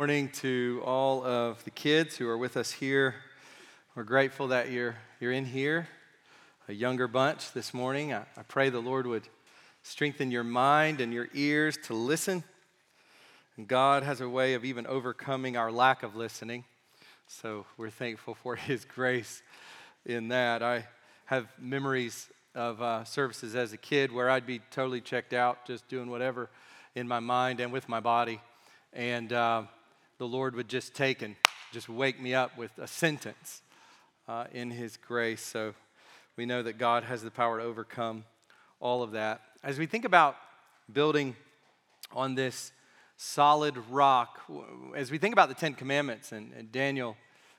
morning to all of the kids who are with us here. We're grateful that you're, you're in here, a younger bunch this morning. I, I pray the Lord would strengthen your mind and your ears to listen. And God has a way of even overcoming our lack of listening. So we're thankful for His grace in that. I have memories of uh, services as a kid where I'd be totally checked out, just doing whatever in my mind and with my body. And uh, the Lord would just take and just wake me up with a sentence uh, in His grace. So we know that God has the power to overcome all of that. As we think about building on this solid rock, as we think about the Ten Commandments, and, and Daniel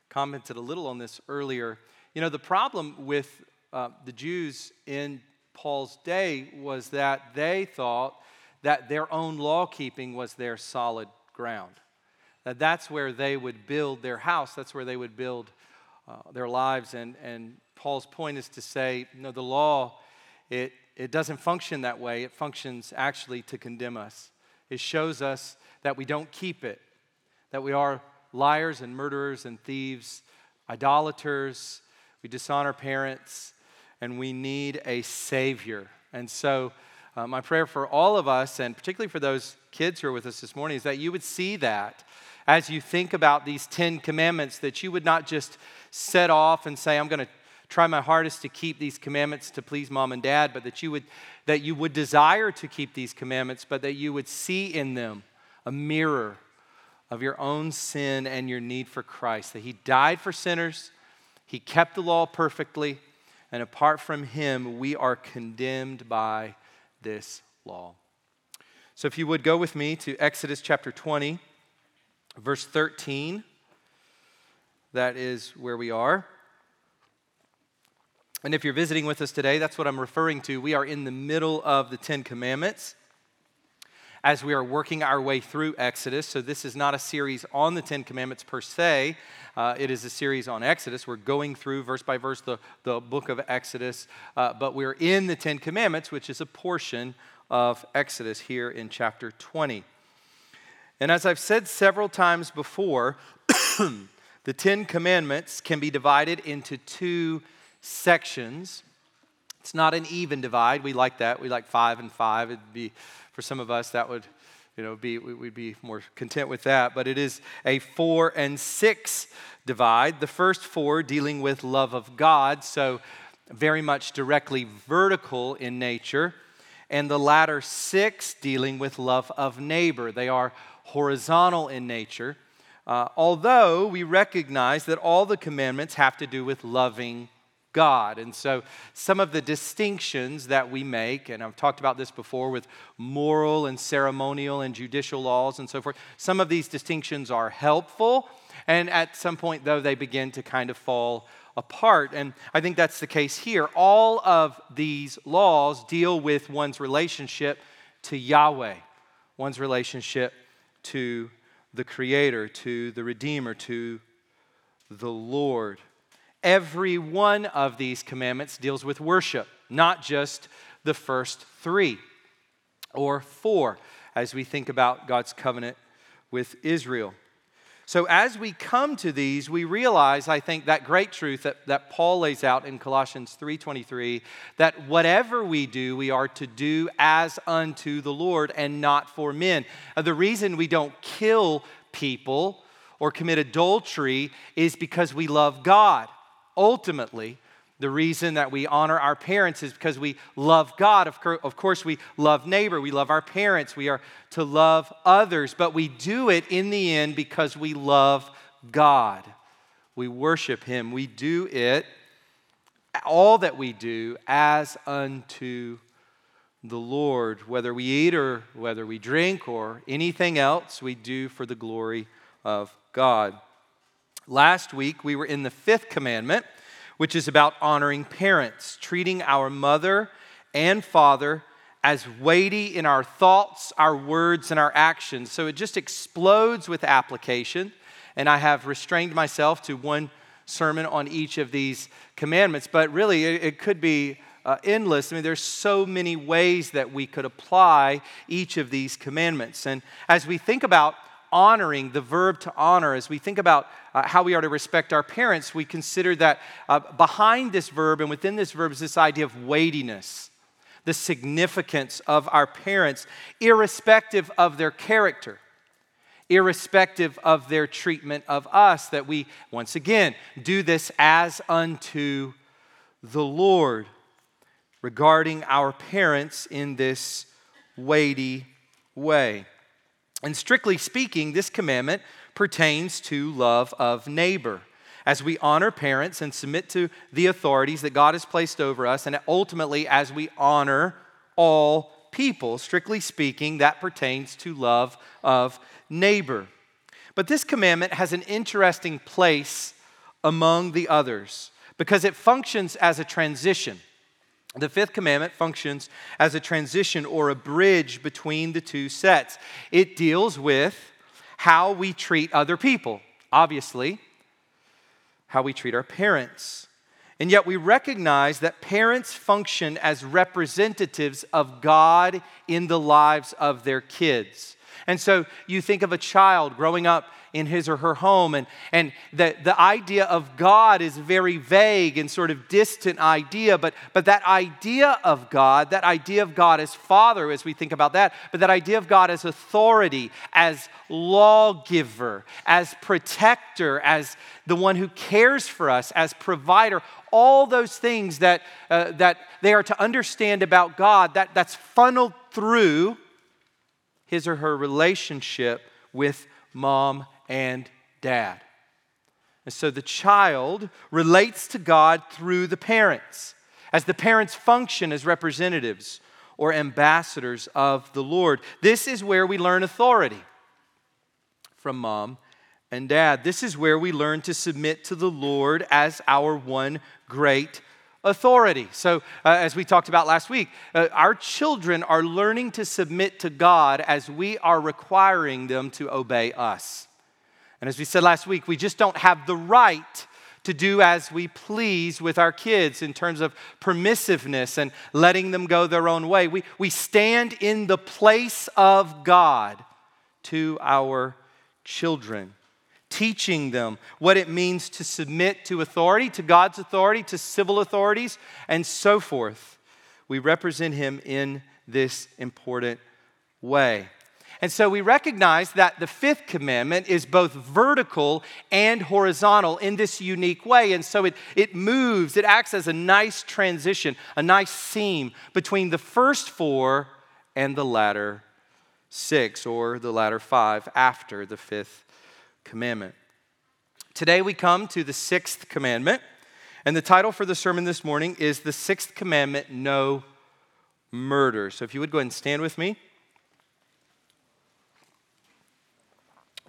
commented a little on this earlier, you know, the problem with uh, the Jews in Paul's day was that they thought that their own law keeping was their solid ground that that's where they would build their house, that's where they would build uh, their lives. And, and Paul's point is to say, no, the law, it, it doesn't function that way. It functions actually to condemn us. It shows us that we don't keep it, that we are liars and murderers and thieves, idolaters, we dishonor parents, and we need a Savior. And so, uh, my prayer for all of us, and particularly for those kids who are with us this morning, is that you would see that as you think about these Ten Commandments, that you would not just set off and say, I'm going to try my hardest to keep these commandments to please mom and dad, but that you would, that you would desire to keep these commandments, but that you would see in them a mirror of your own sin and your need for Christ. That He died for sinners, He kept the law perfectly, and apart from Him, we are condemned by this law. So if you would go with me to Exodus chapter 20 verse 13. That is where we are. And if you're visiting with us today, that's what I'm referring to. We are in the middle of the Ten Commandments as we are working our way through Exodus. So, this is not a series on the Ten Commandments per se, uh, it is a series on Exodus. We're going through verse by verse the, the book of Exodus, uh, but we're in the Ten Commandments, which is a portion of Exodus here in chapter 20. And as I've said several times before, the Ten Commandments can be divided into two sections. It's not an even divide. We like that. We like five and five. It'd be, for some of us, that would, you know, be, we'd be more content with that. But it is a four and six divide. The first four dealing with love of God, so very much directly vertical in nature. And the latter six dealing with love of neighbor. They are horizontal in nature, uh, although we recognize that all the commandments have to do with loving God. And so, some of the distinctions that we make, and I've talked about this before with moral and ceremonial and judicial laws and so forth, some of these distinctions are helpful. And at some point, though, they begin to kind of fall apart. And I think that's the case here. All of these laws deal with one's relationship to Yahweh, one's relationship to the Creator, to the Redeemer, to the Lord. Every one of these commandments deals with worship, not just the first three or four, as we think about God's covenant with Israel. So as we come to these, we realize, I think, that great truth that, that Paul lays out in Colossians 3:23, that whatever we do, we are to do as unto the Lord and not for men. Uh, the reason we don't kill people or commit adultery is because we love God. Ultimately, the reason that we honor our parents is because we love God. Of course, we love neighbor, we love our parents, we are to love others, but we do it in the end because we love God. We worship Him. We do it, all that we do, as unto the Lord. Whether we eat or whether we drink or anything else, we do for the glory of God. Last week, we were in the fifth commandment which is about honoring parents, treating our mother and father as weighty in our thoughts, our words, and our actions. So it just explodes with application. And I have restrained myself to one sermon on each of these commandments, but really it, it could be uh, endless. I mean, there's so many ways that we could apply each of these commandments. And as we think about honoring, the verb to honor, as we think about uh, how we are to respect our parents, we consider that uh, behind this verb and within this verb is this idea of weightiness, the significance of our parents, irrespective of their character, irrespective of their treatment of us, that we, once again, do this as unto the Lord regarding our parents in this weighty way. And strictly speaking, this commandment pertains to love of neighbor. As we honor parents and submit to the authorities that God has placed over us, and ultimately as we honor all people, strictly speaking, that pertains to love of neighbor. But this commandment has an interesting place among the others because it functions as a transition. The fifth commandment functions as a transition or a bridge between the two sets. It deals with how we treat other people, obviously, how we treat our parents. And yet we recognize that parents function as representatives of God in the lives of their kids. And so you think of a child growing up in his or her home. And, and the, the idea of God is a very vague and sort of distant idea, but, but that idea of God, that idea of God as Father, as we think about that, but that idea of God as authority, as lawgiver, as protector, as the one who cares for us, as provider, all those things that, uh, that they are to understand about God, that, that's funneled through his or her relationship with mom and dad. And so the child relates to God through the parents, as the parents function as representatives or ambassadors of the Lord. This is where we learn authority from mom and dad. This is where we learn to submit to the Lord as our one great authority. So, uh, as we talked about last week, uh, our children are learning to submit to God as we are requiring them to obey us. And as we said last week, we just don't have the right to do as we please with our kids in terms of permissiveness and letting them go their own way. We, we stand in the place of God to our children, teaching them what it means to submit to authority, to God's authority, to civil authorities, and so forth. We represent Him in this important way. And so we recognize that the fifth commandment is both vertical and horizontal in this unique way. And so it, it moves, it acts as a nice transition, a nice seam between the first four and the latter six, or the latter five after the fifth commandment. Today we come to the sixth commandment. And the title for the sermon this morning is The Sixth Commandment No Murder. So if you would go ahead and stand with me.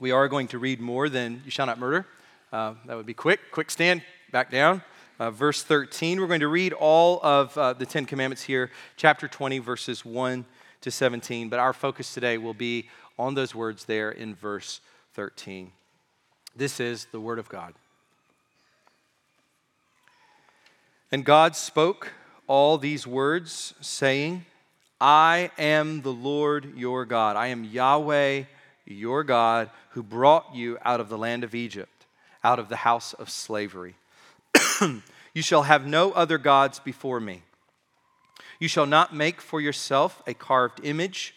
We are going to read more than you shall not murder. Uh, that would be quick. Quick stand, back down. Uh, verse 13. We're going to read all of uh, the Ten Commandments here, chapter 20, verses 1 to 17. But our focus today will be on those words there in verse 13. This is the Word of God. And God spoke all these words, saying, I am the Lord your God. I am Yahweh your God, who brought you out of the land of Egypt, out of the house of slavery. you shall have no other gods before me. You shall not make for yourself a carved image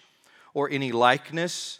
or any likeness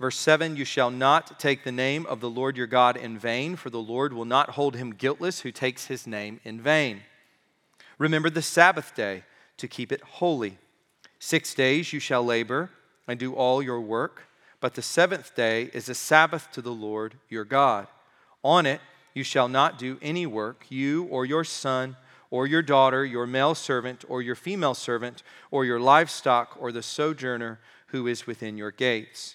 Verse 7 You shall not take the name of the Lord your God in vain, for the Lord will not hold him guiltless who takes his name in vain. Remember the Sabbath day to keep it holy. Six days you shall labor and do all your work but the seventh day is a Sabbath to the Lord your God. On it you shall not do any work, you or your son or your daughter, your male servant or your female servant, or your livestock or the sojourner who is within your gates.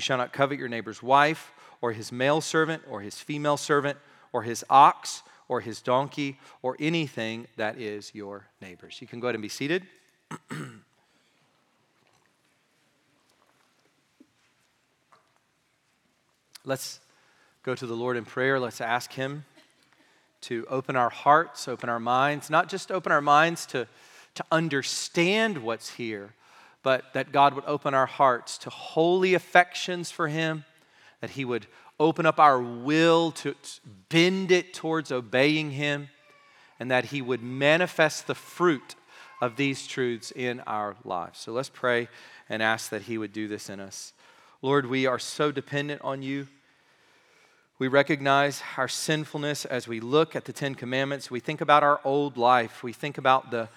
you shall not covet your neighbor's wife, or his male servant, or his female servant or his ox or his donkey or anything that is your neighbor's. You can go ahead and be seated. Let's go to the Lord in prayer. Let's ask Him to open our hearts, open our minds, not just open our minds to, to understand what's here, but that God would open our hearts to holy affections for Him, that He would open up our will to bend it towards obeying Him, and that He would manifest the fruit of these truths in our lives. So let's pray and ask that He would do this in us. Lord, we are so dependent on you. We recognize our sinfulness as we look at the Ten Commandments. We think about our old life. We think about the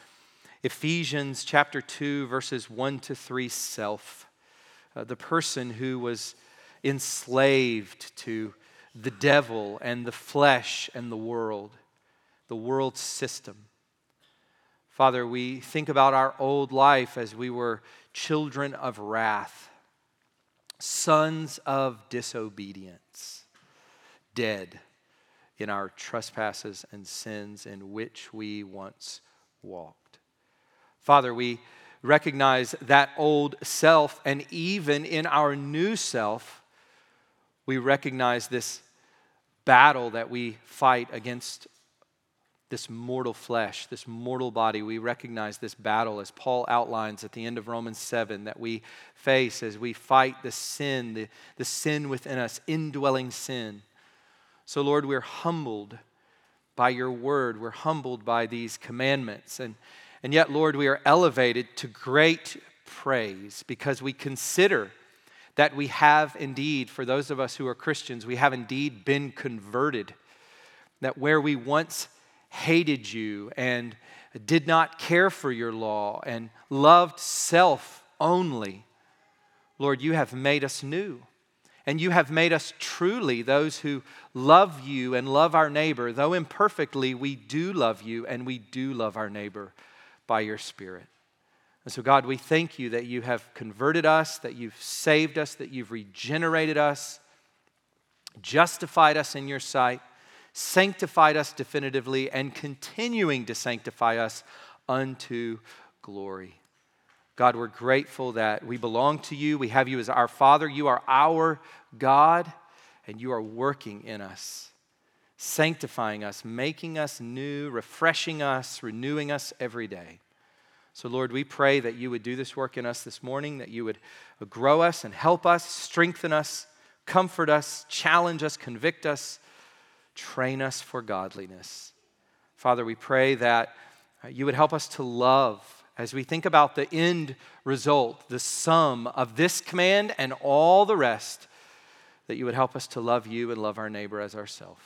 Ephesians chapter 2, verses 1 to 3 self. Uh, the person who was enslaved to the devil and the flesh and the world, the world system. Father, we think about our old life as we were children of wrath, sons of disobedience, dead in our trespasses and sins in which we once walked. Father, we recognize that old self, and even in our new self, we recognize this battle that we fight against this mortal flesh, this mortal body. We recognize this battle as Paul outlines at the end of Romans 7 that we face as we fight the sin, the, the sin within us, indwelling sin. So, Lord, we're humbled by your word. We're humbled by these commandments. And, and yet, Lord, we are elevated to great praise because we consider that we have indeed, for those of us who are Christians, we have indeed been converted. That where we once hated you and did not care for your law and loved self only, Lord, you have made us new. And you have made us truly those who love you and love our neighbor. Though imperfectly, we do love you and we do love our neighbor by your Spirit. And so, God, we thank you that you have converted us, that you've saved us, that you've regenerated us, justified us in your sight, sanctified us definitively, and continuing to sanctify us unto glory. God, we're grateful that we belong to you. We have you as our Father. You are our God, and you are working in us, sanctifying us, making us new, refreshing us, renewing us every day. So, Lord, we pray that you would do this work in us this morning, that you would grow us and help us, strengthen us, comfort us, challenge us, convict us, train us for godliness. Father, we pray that you would help us to love as we think about the end result, the sum of this command and all the rest, that you would help us to love you and love our neighbor as ourselves.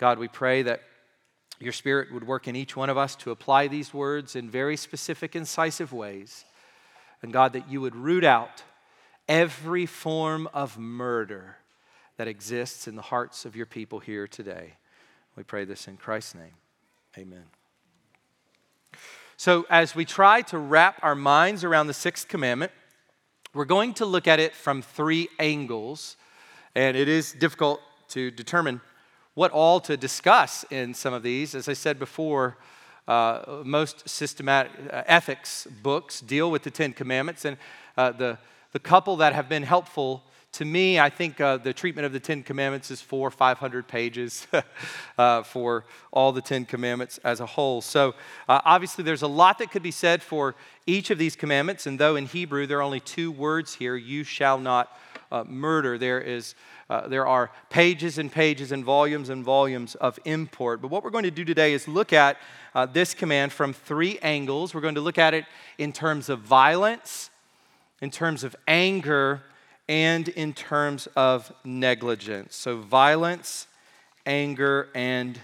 God, we pray that your Spirit would work in each one of us to apply these words in very specific, incisive ways. And God, that you would root out every form of murder that exists in the hearts of your people here today. We pray this in Christ's name. Amen. So, as we try to wrap our minds around the sixth commandment, we're going to look at it from three angles, and it is difficult to determine what all to discuss in some of these. As I said before, uh, most systematic uh, ethics books deal with the Ten Commandments, and uh, the, the couple that have been helpful to me, I think uh, the treatment of the Ten Commandments is four, 500 pages uh, for all the Ten Commandments as a whole. So, uh, obviously, there's a lot that could be said for each of these commandments, and though in Hebrew there are only two words here, you shall not murder, there is uh, there are pages and pages and volumes and volumes of import. But what we're going to do today is look at uh, this command from three angles. We're going to look at it in terms of violence, in terms of anger, and in terms of negligence. So, violence, anger, and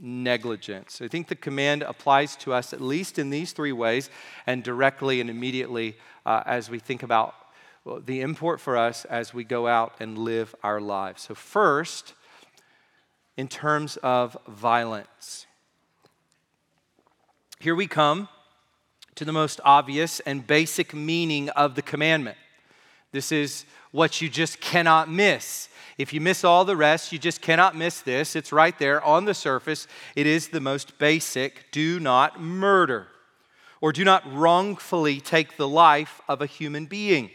negligence. I think the command applies to us at least in these three ways and directly and immediately uh, as we think about the import for us as we go out and live our lives. So, first, in terms of violence, here we come to the most obvious and basic meaning of the commandment. This is what you just cannot miss. If you miss all the rest, you just cannot miss this. It's right there on the surface. It is the most basic do not murder, or do not wrongfully take the life of a human being.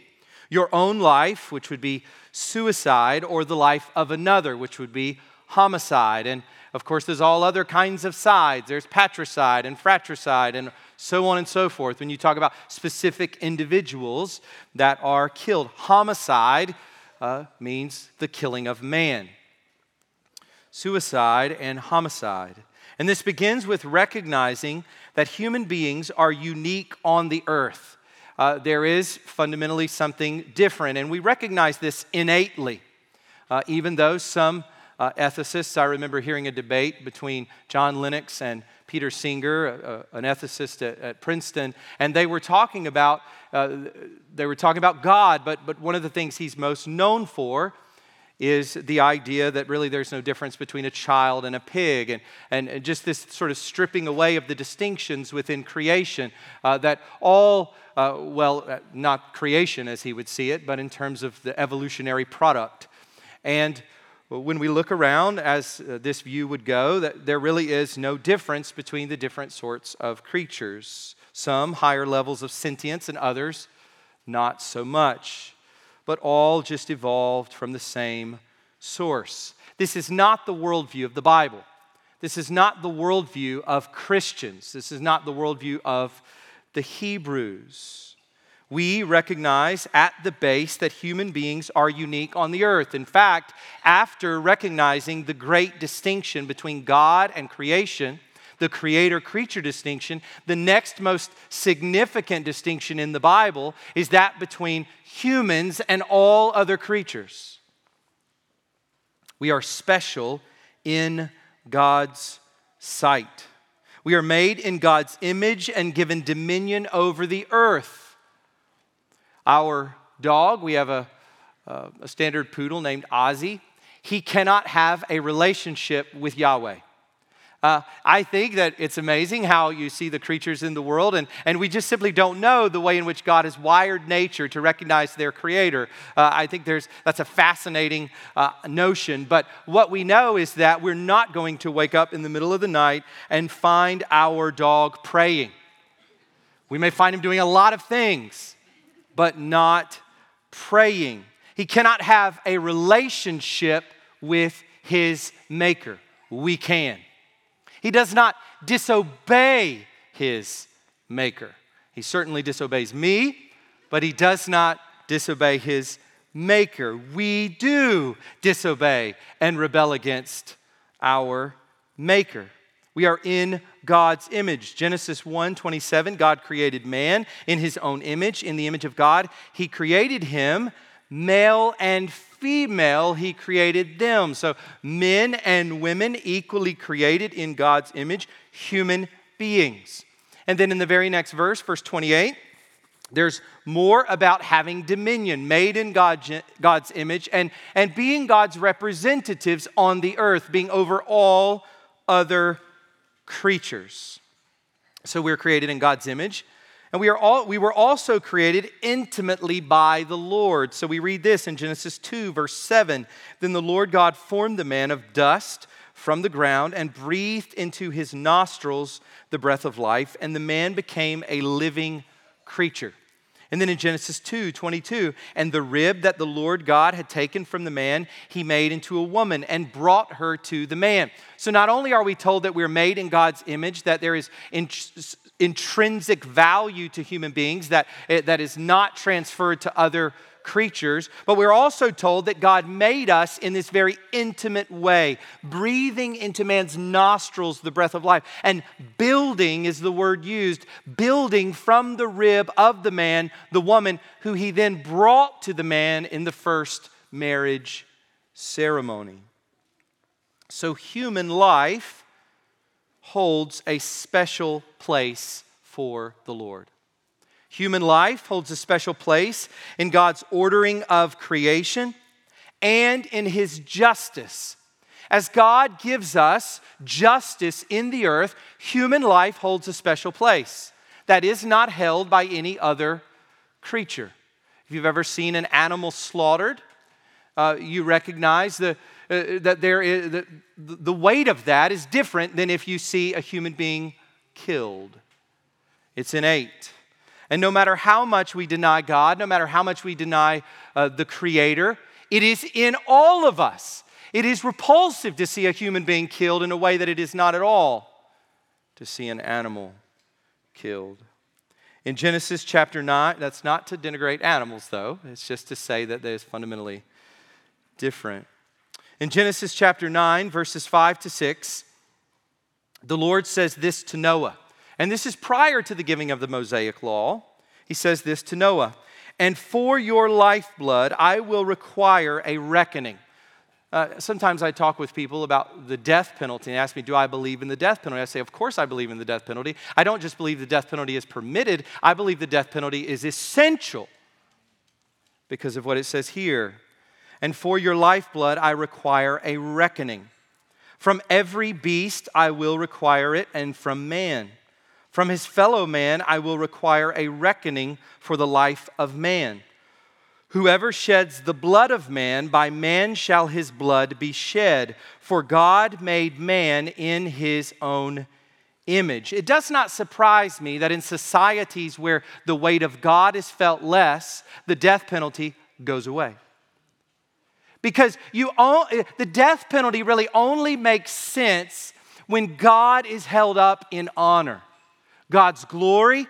Your own life, which would be suicide, or the life of another, which would be homicide. And of course, there's all other kinds of sides. There's patricide and fratricide and so on and so forth. When you talk about specific individuals that are killed, homicide uh, means the killing of man, suicide and homicide. And this begins with recognizing that human beings are unique on the earth. Uh, there is fundamentally something different, and we recognize this innately. Uh, even though some uh, ethicists, I remember hearing a debate between John Lennox and Peter Singer, an ethicist at, at, Princeton, and they were talking about uh, they were talking about God, but but one of the things he's most known for is the idea that really there's no difference between a child and a pig, and, and, just this sort of stripping away of the distinctions within creation, uh, that all, uh, well, uh, not creation as he would see it, but in terms of the evolutionary product. And when we look around, as uh, this view would go, that there really is no difference between the different sorts of creatures. Some higher levels of sentience, and others not so much. But all just evolved from the same source. This is not the worldview of the Bible. This is not the worldview of Christians. This is not the worldview of the Hebrews we recognize at the base that human beings are unique on the earth. In fact, after recognizing the great distinction between God and creation, the creator creature distinction, the next most significant distinction in the Bible is that between humans and all other creatures. We are special in God's sight. We are made in God's image and given dominion over the earth. Our dog, we have a, uh, a standard poodle named Ozzy. He cannot have a relationship with Yahweh. Uh, I think that it's amazing how you see the creatures in the world, and, and we just simply don't know the way in which God has wired nature to recognize their creator. Uh, I think there's, that's a fascinating uh, notion, but what we know is that we're not going to wake up in the middle of the night and find our dog praying. We may find him doing a lot of things, but not praying. He cannot have a relationship with his maker. We can. He does not disobey his maker. He certainly disobeys me, but he does not disobey his maker. We do disobey and rebel against our maker. We are in God's image. Genesis 1 27, God created man in his own image. In the image of God, he created him. Male and female, he created them. So, men and women equally created in God's image, human beings. And then in the very next verse, verse 28, there's more about having dominion, made in God, God's image, and, and being God's representatives on the earth, being over all other creatures. So we're created in God's image. And we, are all, we were also created intimately by the Lord. So we read this in Genesis 2, verse 7. Then the Lord God formed the man of dust from the ground and breathed into his nostrils the breath of life, and the man became a living creature. And then in Genesis 2 22, and the rib that the Lord God had taken from the man, he made into a woman and brought her to the man. So not only are we told that we're made in God's image, that there is intrinsic value to human beings that, eh, that is not transferred to other creatures, but we're also told that God made us in this very intimate way, breathing into man's nostrils the breath of life. And building is the word used, building from the rib of the man, the woman, who he then brought to the man in the first marriage ceremony. So, human life holds a special place for the Lord. Human life holds a special place in God's ordering of creation and in His justice. As God gives us justice in the earth, human life holds a special place that is not held by any other creature. If you've ever seen an animal slaughtered, uh, you recognize the, uh, that there is, the, the weight of that is different than if you see a human being killed. It's innate. And no matter how much we deny God, no matter how much we deny uh, the Creator, it is in all of us. It is repulsive to see a human being killed in a way that it is not at all to see an animal killed. In Genesis chapter 9, that's not to denigrate animals, though, it's just to say that there's fundamentally different. In Genesis chapter 9, verses 5 to 6, the Lord says this to Noah. And this is prior to the giving of the Mosaic law. He says this to Noah And for your lifeblood, I will require a reckoning. Uh, sometimes I talk with people about the death penalty and ask me, Do I believe in the death penalty? I say, Of course I believe in the death penalty. I don't just believe the death penalty is permitted, I believe the death penalty is essential because of what it says here. And for your lifeblood, I require a reckoning. From every beast, I will require it, and from man. From his fellow man, I will require a reckoning for the life of man. Whoever sheds the blood of man, by man shall his blood be shed. For God made man in his own image. It does not surprise me that in societies where the weight of God is felt less, the death penalty goes away. Because you the death penalty really only makes sense when God is held up in honor. God's glory,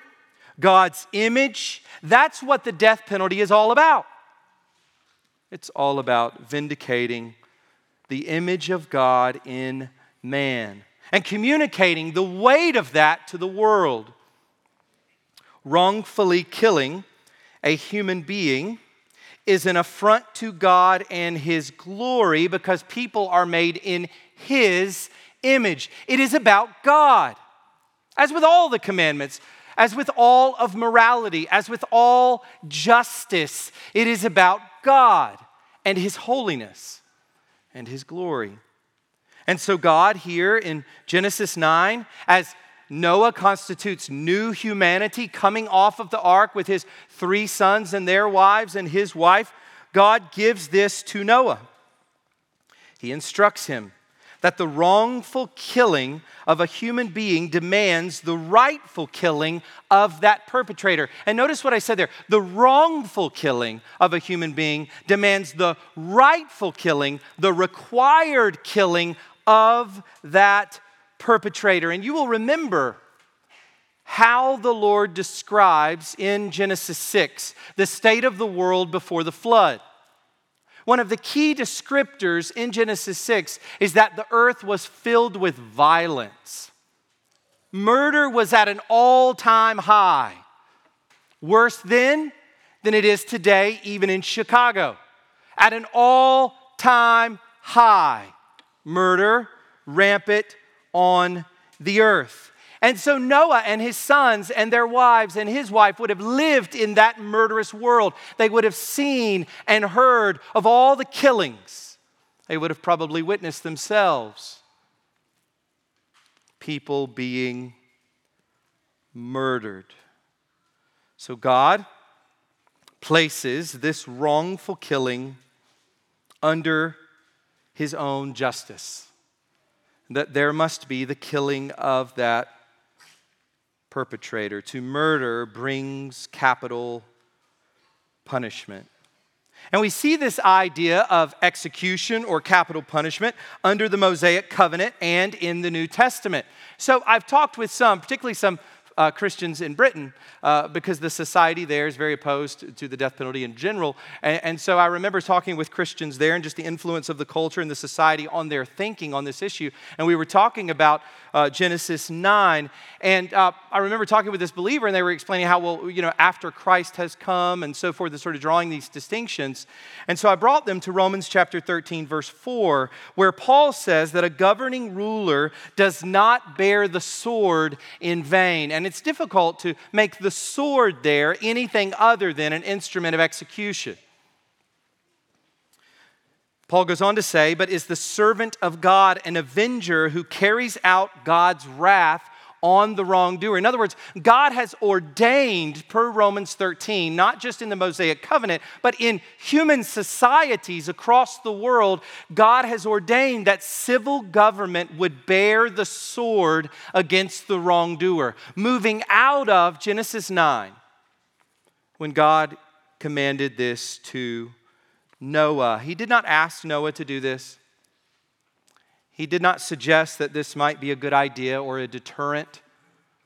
God's image, that's what the death penalty is all about. It's all about vindicating the image of God in man and communicating the weight of that to the world. Wrongfully killing a human being is an affront to God and His glory because people are made in His image. It is about God. As with all the commandments, as with all of morality, as with all justice, it is about God and His holiness and His glory. And so, God, here in Genesis 9, as Noah constitutes new humanity coming off of the ark with his three sons and their wives and his wife. God gives this to Noah. He instructs him that the wrongful killing of a human being demands the rightful killing of that perpetrator. And notice what I said there the wrongful killing of a human being demands the rightful killing, the required killing of that perpetrator. And you will remember how the Lord describes in Genesis 6 the state of the world before the flood. One of the key descriptors in Genesis 6 is that the earth was filled with violence. Murder was at an all time high. Worse then than it is today, even in Chicago. At an all time high. Murder, rampant on the earth. And so Noah and his sons and their wives and his wife would have lived in that murderous world. They would have seen and heard of all the killings. They would have probably witnessed themselves. People being murdered. So God places this wrongful killing under his own justice that there must be the killing of that perpetrator. To murder brings capital punishment. And we see this idea of execution or capital punishment under the Mosaic covenant and in the New Testament. So I've talked with some, particularly some uh, Christians in Britain uh, because the society there is very opposed to the death penalty in general. And, and, so I remember talking with Christians there and just the influence of the culture and the society on their thinking on this issue. And we were talking about uh, Genesis 9. And uh, I remember talking with this believer, and they were explaining how, well, you know, after Christ has come and so forth, and sort of drawing these distinctions. And so I brought them to Romans chapter 13, verse 4, where Paul says that a governing ruler does not bear the sword in vain. And it's difficult to make the sword there anything other than an instrument of execution. Paul goes on to say, but is the servant of God an avenger who carries out God's wrath on the wrongdoer. In other words, God has ordained, per Romans 13, not just in the Mosaic covenant, but in human societies across the world, God has ordained that civil government would bear the sword against the wrongdoer. Moving out of Genesis 9, when God commanded this to Noah. He did not ask Noah to do this. He did not suggest that this might be a good idea or a deterrent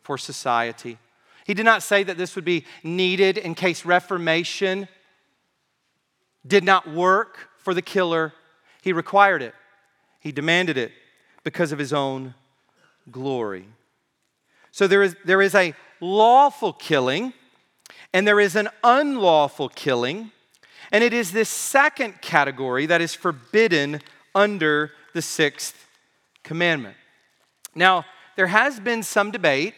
for society. He did not say that this would be needed in case reformation did not work for the killer. He required it, he demanded it because of his own glory. So there is, there is a lawful killing and there is an unlawful killing. And it is this second category that is forbidden under the sixth commandment. Now, there has been some debate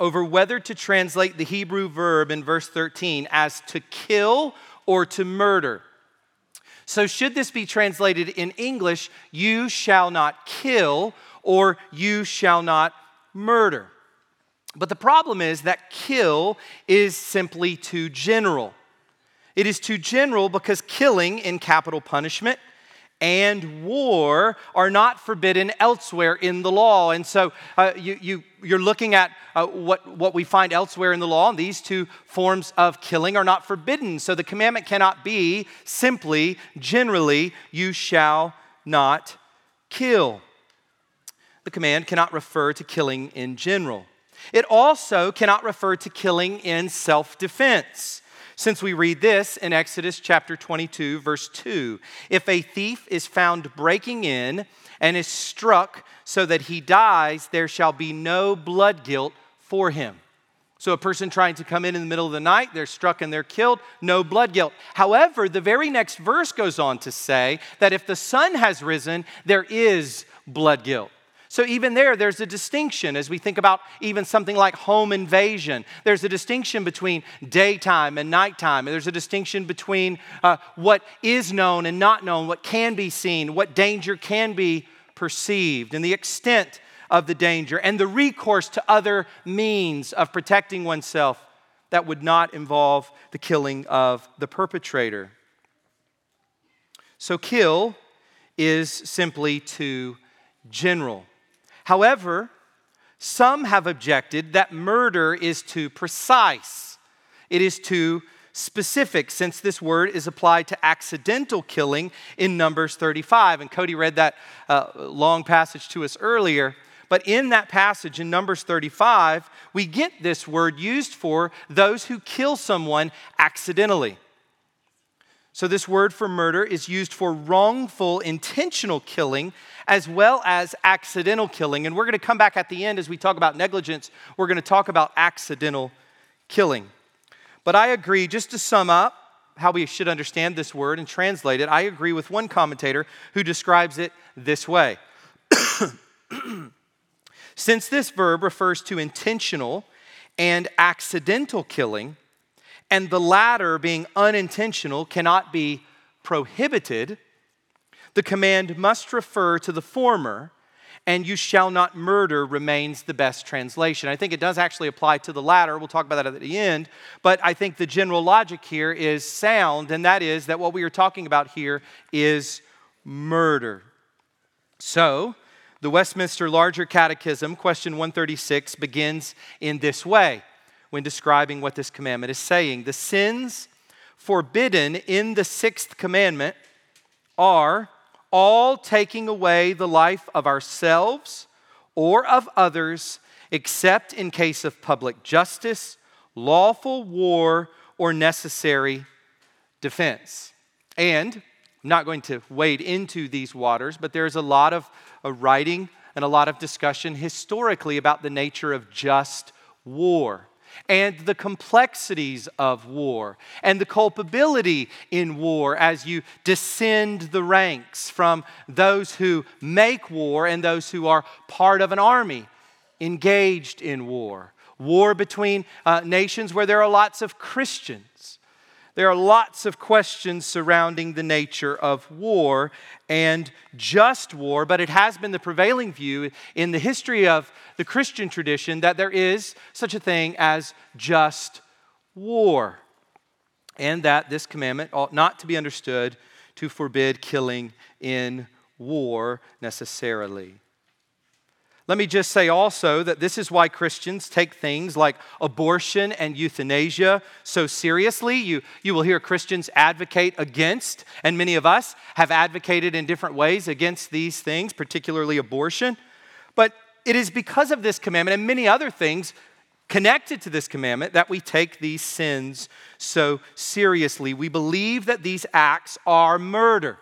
over whether to translate the Hebrew verb in verse 13 as to kill or to murder. So, should this be translated in English, you shall not kill or you shall not murder? But the problem is that kill is simply too general. It is too general because killing in capital punishment and war are not forbidden elsewhere in the law. And so uh, you, you, you're looking at uh, what, what we find elsewhere in the law, and these two forms of killing are not forbidden. So the commandment cannot be simply, generally, you shall not kill. The command cannot refer to killing in general. It also cannot refer to killing in self defense. Since we read this in Exodus chapter 22, verse 2 If a thief is found breaking in and is struck so that he dies, there shall be no blood guilt for him. So, a person trying to come in in the middle of the night, they're struck and they're killed, no blood guilt. However, the very next verse goes on to say that if the sun has risen, there is blood guilt. So, even there, there's a distinction as we think about even something like home invasion. There's a distinction between daytime and nighttime. There's a distinction between uh, what is known and not known, what can be seen, what danger can be perceived, and the extent of the danger, and the recourse to other means of protecting oneself that would not involve the killing of the perpetrator. So, kill is simply too general. However, some have objected that murder is too precise. It is too specific since this word is applied to accidental killing in Numbers 35. And Cody read that uh, long passage to us earlier. But in that passage in Numbers 35, we get this word used for those who kill someone accidentally. So, this word for murder is used for wrongful, intentional killing as well as accidental killing. And we're going to come back at the end as we talk about negligence, we're going to talk about accidental killing. But I agree, just to sum up how we should understand this word and translate it, I agree with one commentator who describes it this way. Since this verb refers to intentional and accidental killing, and the latter being unintentional cannot be prohibited, the command must refer to the former, and you shall not murder remains the best translation. I think it does actually apply to the latter. We'll talk about that at the end. But I think the general logic here is sound, and that is that what we are talking about here is murder. So, the Westminster Larger Catechism, question 136, begins in this way when describing what this commandment is saying. The sins forbidden in the sixth commandment are all taking away the life of ourselves or of others, except in case of public justice, lawful war, or necessary defense. And I'm not going to wade into these waters, but there's a lot of uh, writing and a lot of discussion historically about the nature of just war and the complexities of war and the culpability in war as you descend the ranks from those who make war and those who are part of an army engaged in war. War between uh, nations where there are lots of Christians. There are lots of questions surrounding the nature of war and just war, but it has been the prevailing view in the history of the Christian tradition that there is such a thing as just war, and that this commandment ought not to be understood to forbid killing in war necessarily. Let me just say also that this is why Christians take things like abortion and euthanasia so seriously. You, you will hear Christians advocate against, and many of us have advocated in different ways against these things, particularly abortion. But it is because of this commandment and many other things connected to this commandment that we take these sins so seriously. We believe that these acts are murder,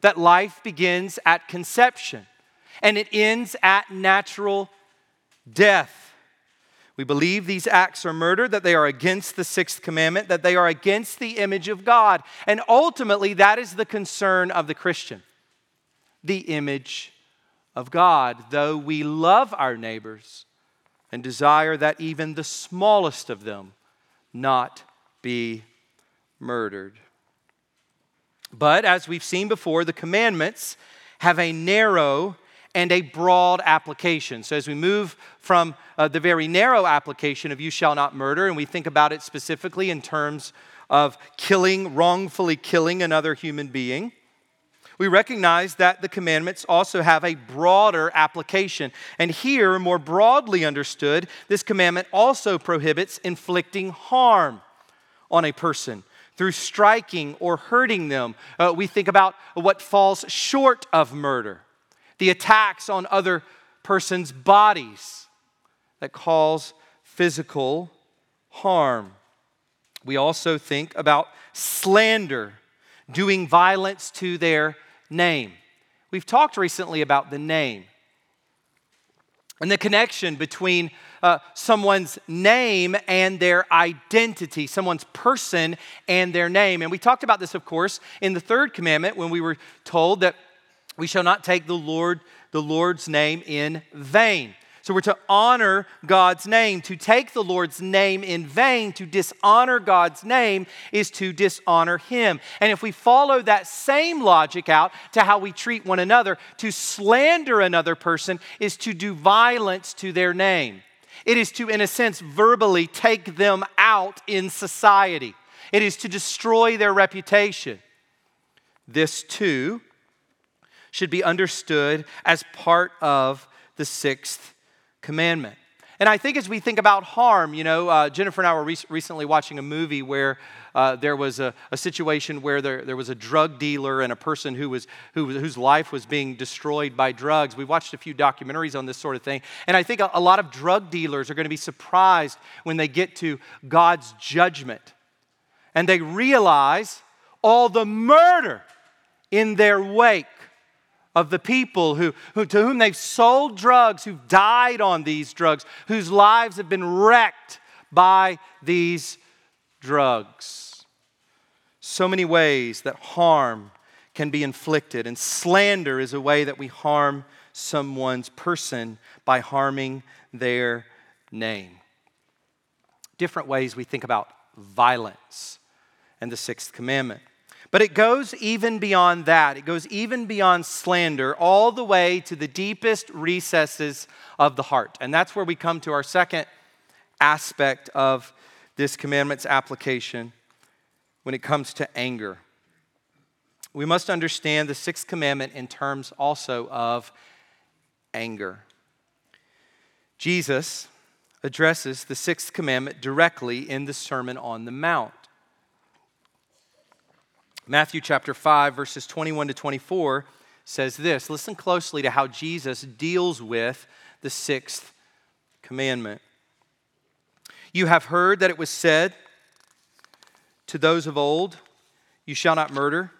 that life begins at conception and it ends at natural death. We believe these acts are murder, that they are against the sixth commandment, that they are against the image of God. And ultimately, that is the concern of the Christian the image of God, though we love our neighbors and desire that even the smallest of them not be murdered. But as we've seen before, the commandments have a narrow and a broad application. So, as we move from uh, the very narrow application of you shall not murder, and we think about it specifically in terms of killing, wrongfully killing another human being, we recognize that the commandments also have a broader application. And here, more broadly understood, this commandment also prohibits inflicting harm on a person through striking or hurting them. Uh, we think about what falls short of murder the attacks on other persons' bodies that cause physical harm. We also think about slander, doing violence to their name. We've talked recently about the name and the connection between uh, someone's name and their identity, someone's person and their name. And we talked about this, of course, in the third commandment when we were told that we shall not take the Lord, the Lord's name in vain. So we're to honor God's name. To take the Lord's name in vain, to dishonor God's name, is to dishonor Him. And if we follow that same logic out to how we treat one another, to slander another person is to do violence to their name. It is to, in a sense, verbally take them out in society, it is to destroy their reputation. This, too, should be understood as part of the sixth commandment. And I think as we think about harm, you know, uh, Jennifer and I were re- recently watching a movie where uh, there was a, a, situation where there, there was a drug dealer and a person who was, who, whose life was being destroyed by drugs. We've watched a few documentaries on this sort of thing. And I think a, a lot of drug dealers are going to be surprised when they get to God's judgment and they realize all the murder in their wake of the people who, who, to whom they've sold drugs, who've died on these drugs, whose lives have been wrecked by these drugs. So many ways that harm can be inflicted, and slander is a way that we harm someone's person by harming their name. Different ways we think about violence and the sixth commandment. But it goes even beyond that. It goes even beyond slander, all the way to the deepest recesses of the heart. And that's where we come to our second aspect of this commandment's application when it comes to anger. We must understand the sixth commandment in terms also of anger. Jesus addresses the sixth commandment directly in the Sermon on the Mount. Matthew chapter 5, verses 21 to 24 says this. Listen closely to how Jesus deals with the sixth commandment. You have heard that it was said to those of old, You shall not murder,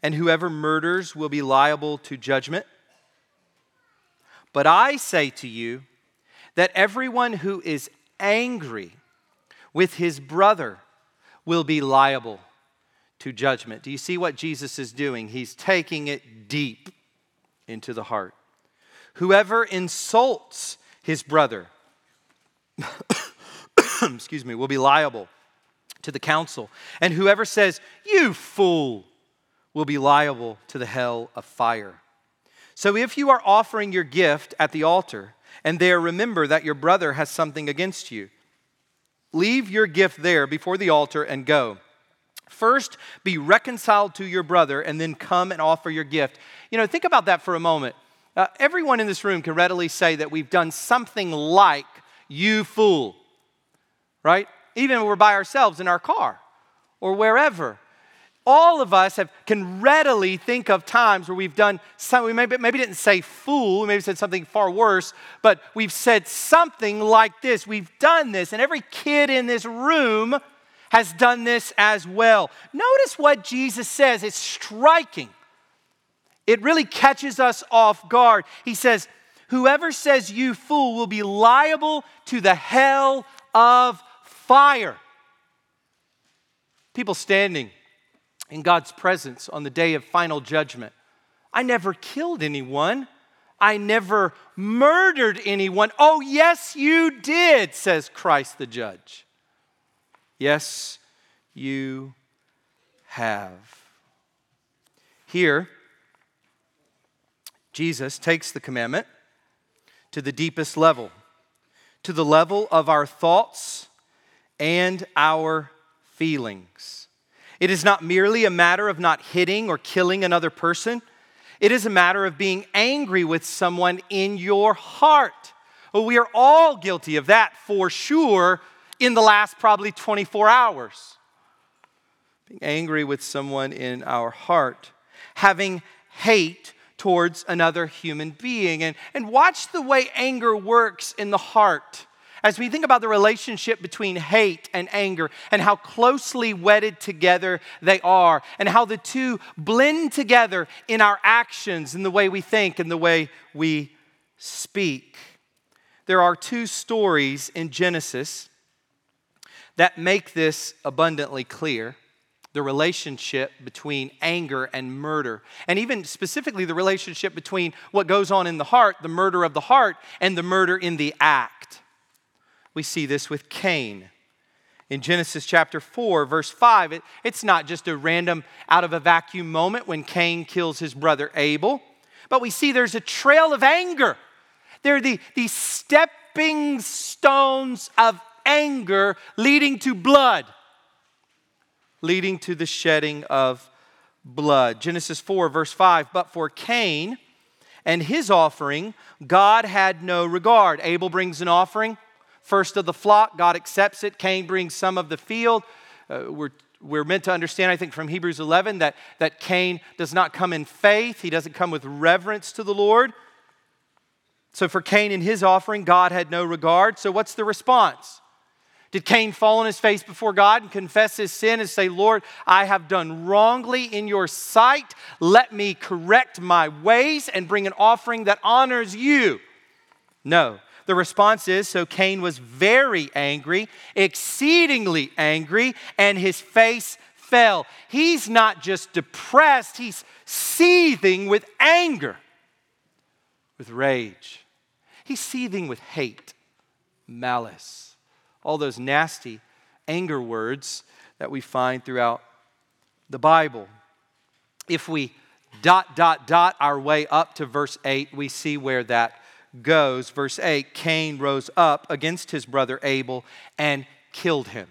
and whoever murders will be liable to judgment. But I say to you that everyone who is angry with his brother will be liable to judgment. Do you see what Jesus is doing? He's taking it deep into the heart. Whoever insults his brother, excuse me, will be liable to the council. And whoever says, You fool, will be liable to the hell of fire. So if you are offering your gift at the altar, and there remember that your brother has something against you, leave your gift there before the altar and go. First, be reconciled to your brother, and then come and offer your gift. You know, think about that for a moment. Uh, everyone in this room can readily say that we've done something like, you fool, right? Even when we're by ourselves in our car or wherever all of us have, can readily think of times where we've done something, we maybe, maybe didn't say fool, we maybe said something far worse, but we've said something like this. We've done this, and every kid in this room has done this as well. Notice what Jesus says, it's striking. It really catches us off guard. He says, Whoever says you fool will be liable to the hell of fire. People standing in God's presence on the day of final judgment. I never killed anyone. I never murdered anyone. Oh, yes, you did, says Christ the judge. Yes, you have. Here, Jesus takes the commandment to the deepest level, to the level of our thoughts and our feelings. It is not merely a matter of not hitting or killing another person, it is a matter of being angry with someone in your heart. Well, we are all guilty of that for sure in the last probably 24 hours. Being angry with someone in our heart, having hate towards another human being. And, and watch the way anger works in the heart as we think about the relationship between hate and anger and how closely wedded together they are, and how the two blend together in our actions, in the way we think, in the way we speak. There are two stories in Genesis that make this abundantly clear the relationship between anger and murder, and even specifically the relationship between what goes on in the heart, the murder of the heart, and the murder in the act. We see this with Cain. In Genesis chapter 4, verse 5, it, it's not just a random out of a vacuum moment when Cain kills his brother Abel, but we see there's a trail of anger. There are the, these stepping stones of anger leading to blood, leading to the shedding of blood. Genesis 4, verse 5 But for Cain and his offering, God had no regard. Abel brings an offering first of the flock. God accepts it. Cain brings some of the field. Uh, we're we're meant to understand, I think, from Hebrews 11 that, that Cain does not come in faith. He doesn't come with reverence to the Lord. So for Cain and his offering, God had no regard. So what's the response? Did Cain fall on his face before God and confess his sin and say, Lord, I have done wrongly in your sight. Let me correct my ways and bring an offering that honors you? No. The response is so Cain was very angry, exceedingly angry, and his face fell. He's not just depressed, he's seething with anger, with rage. He's seething with hate, malice, all those nasty anger words that we find throughout the Bible. If we dot, dot, dot our way up to verse 8, we see where that goes, verse 8 Cain rose up against his brother Abel and killed him.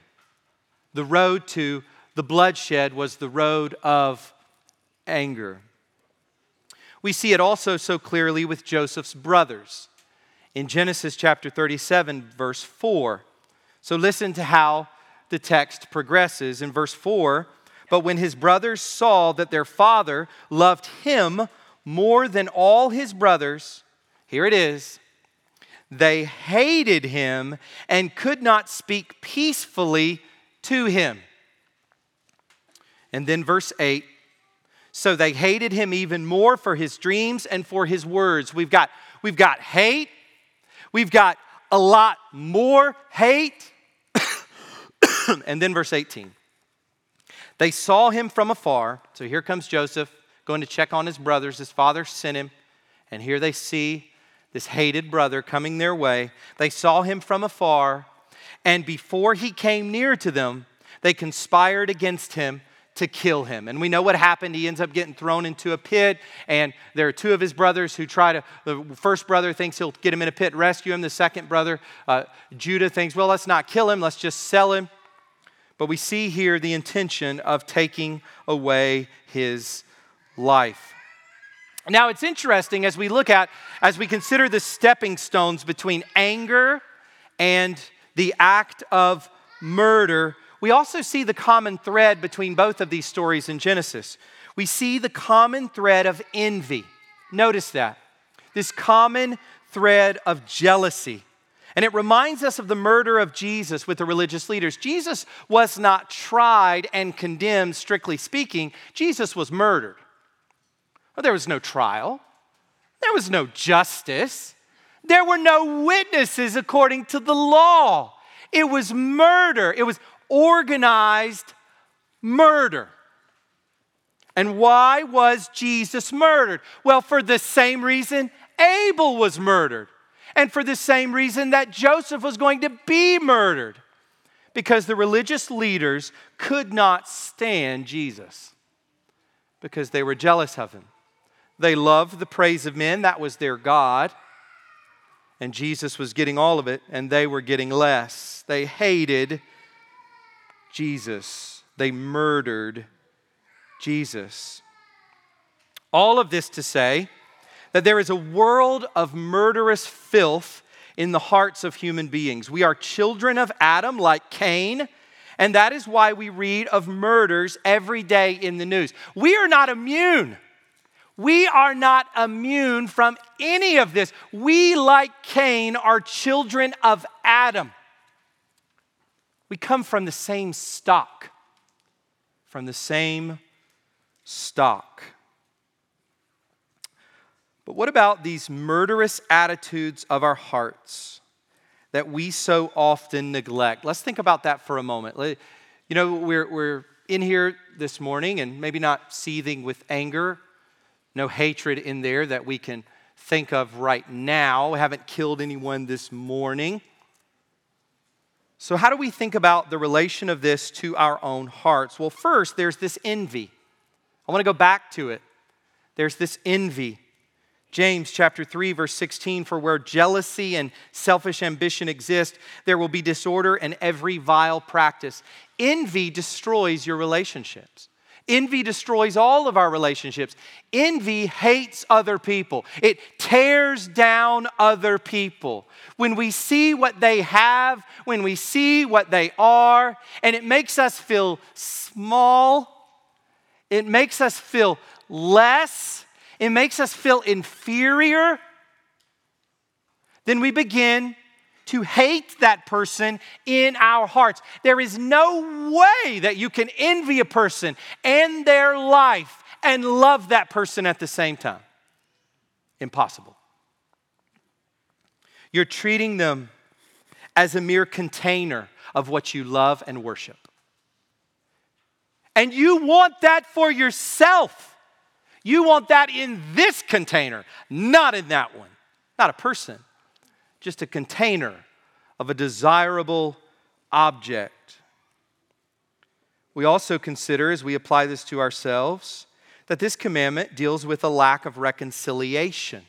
The road to the bloodshed was the road of anger. We see it also so clearly with Joseph's brothers in Genesis chapter 37, verse 4. So listen to how the text progresses. In verse 4, but when his brothers saw that their father loved him more than all his brothers, here it is. They hated him and could not speak peacefully to him. And then verse 8 So they hated him even more for his dreams and for his words. We've got, we've got hate, we've got a lot more hate. and then verse 18. They saw him from afar. So here comes Joseph going to check on his brothers. His father sent him. And here they see this hated brother coming their way. They saw him from afar. And before he came near to them, they conspired against him to kill him. And we know what happened. He ends up getting thrown into a pit, and there are two of his brothers who try to. The first brother thinks he'll get him in a pit, rescue him. The second brother, uh, Judah, thinks, well, let's not kill him, let's just sell him. But we see here the intention of taking away his life. Now, it's interesting as we look at, as we consider the stepping stones between anger and the act of murder, we also see the common thread between both of these stories in Genesis. We see the common thread of envy. Notice that. This common thread of jealousy. And it reminds us of the murder of Jesus with the religious leaders. Jesus was not tried and condemned, strictly speaking, Jesus was murdered. Well, there was no trial, there was no justice, there were no witnesses according to the law. It was murder, it was organized murder. And why was Jesus murdered? Well, for the same reason Abel was murdered and for the same reason that Joseph was going to be murdered. Because the religious leaders could not stand Jesus because they were jealous of him. They loved the praise of men, that was their God. And Jesus was getting all of it, and they were getting less. They hated Jesus, they murdered Jesus. All of this to say, that there is a world of murderous filth in the hearts of human beings. We are children of Adam, like Cain, and that is why we read of murders every day in the news. We are not immune. We are not immune from any of this. We, like Cain, are children of Adam. We come from the same stock, from the same stock. But what about these murderous attitudes of our hearts that we so often neglect? Let's think about that for a moment. You know, we're, we're in here this morning and maybe not seething with anger, no hatred in there that we can think of right now. We haven't killed anyone this morning. So, how do we think about the relation of this to our own hearts? Well, first, there's this envy. I want to go back to it. There's this envy. James chapter 3 verse 16 for where jealousy and selfish ambition exist there will be disorder and every vile practice. Envy destroys your relationships. Envy destroys all of our relationships. Envy hates other people. It tears down other people. When we see what they have, when we see what they are, and it makes us feel small, it makes us feel less it makes us feel inferior, then we begin to hate that person in our hearts. There is no way that you can envy a person and their life and love that person at the same time. Impossible. You're treating them as a mere container of what you love and worship. And you want that for yourself. You want that in this container, not in that one. Not a person, just a container of a desirable object. We also consider, as we apply this to ourselves, that this commandment deals with a lack of reconciliation.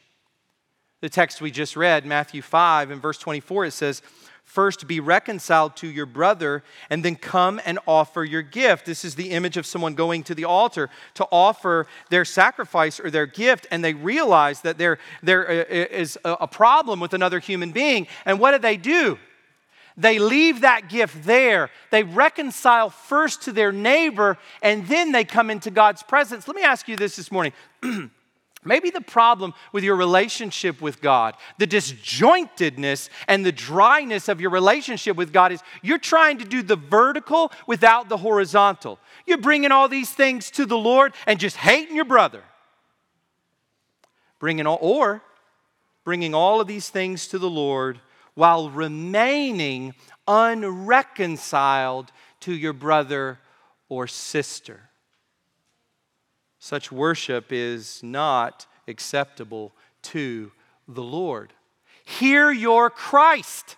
The text we just read, Matthew 5 and verse 24, it says, First, be reconciled to your brother, and then come and offer your gift. This is the image of someone going to the altar to offer their sacrifice or their gift, and they realize that there, there uh, a problem with another human being. And what do they do? They leave that gift there. They reconcile first to their neighbor, and then they come into God's presence. Let me ask you this this morning Maybe the problem with your relationship with God, the disjointedness and the dryness of your relationship with God is you're trying to do the vertical without the horizontal. You're bringing all these things to the Lord and just hating your brother. Bringing all, or bringing all of these things to the Lord while remaining unreconciled to your brother or sister. Such worship is not acceptable to the Lord. Hear your Christ,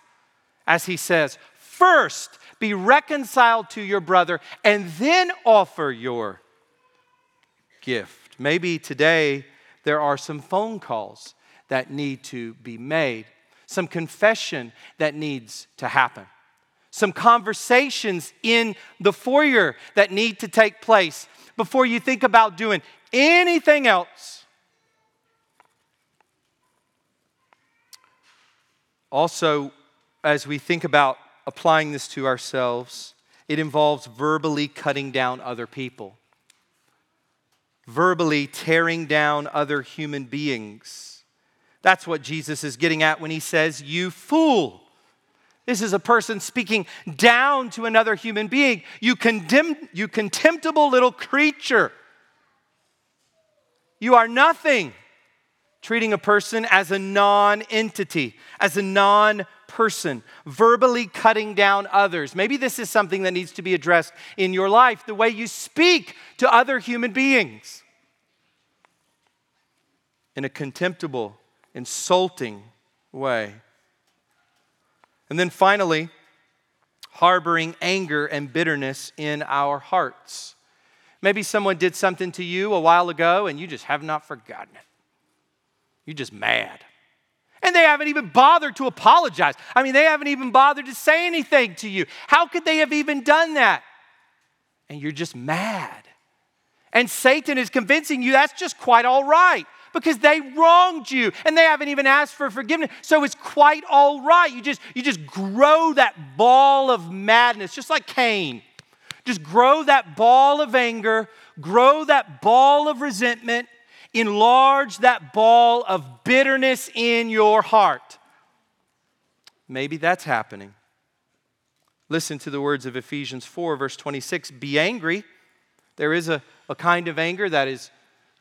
as he says, first be reconciled to your brother and then offer your gift. Maybe today there are some phone calls that need to be made, some confession that needs to happen, some conversations in the foyer that need to take place before you think about doing anything else. Also, as we think about applying this to ourselves, it involves verbally cutting down other people, verbally tearing down other human beings. That's what Jesus is getting at when he says, You fool. This is a person speaking down to another human being. You, condemn, you contemptible little creature. You are nothing. Treating a person as a non entity, as a non person, verbally cutting down others. Maybe this is something that needs to be addressed in your life the way you speak to other human beings in a contemptible, insulting way. And then finally, harboring anger and bitterness in our hearts. Maybe someone did something to you a while ago and you just have not forgotten it. You're just mad. And they haven't even bothered to apologize. I mean, they haven't even bothered to say anything to you. How could they have even done that? And you're just mad. And Satan is convincing you that's just quite all right because they wronged you and they haven't even asked for forgiveness. So it's quite all right. You just, you just grow that ball of madness, just like Cain. Just grow that ball of anger, grow that ball of resentment, enlarge that ball of bitterness in your heart. Maybe that's happening. Listen to the words of Ephesians 4, verse 26 Be angry. There is a, a kind of anger that is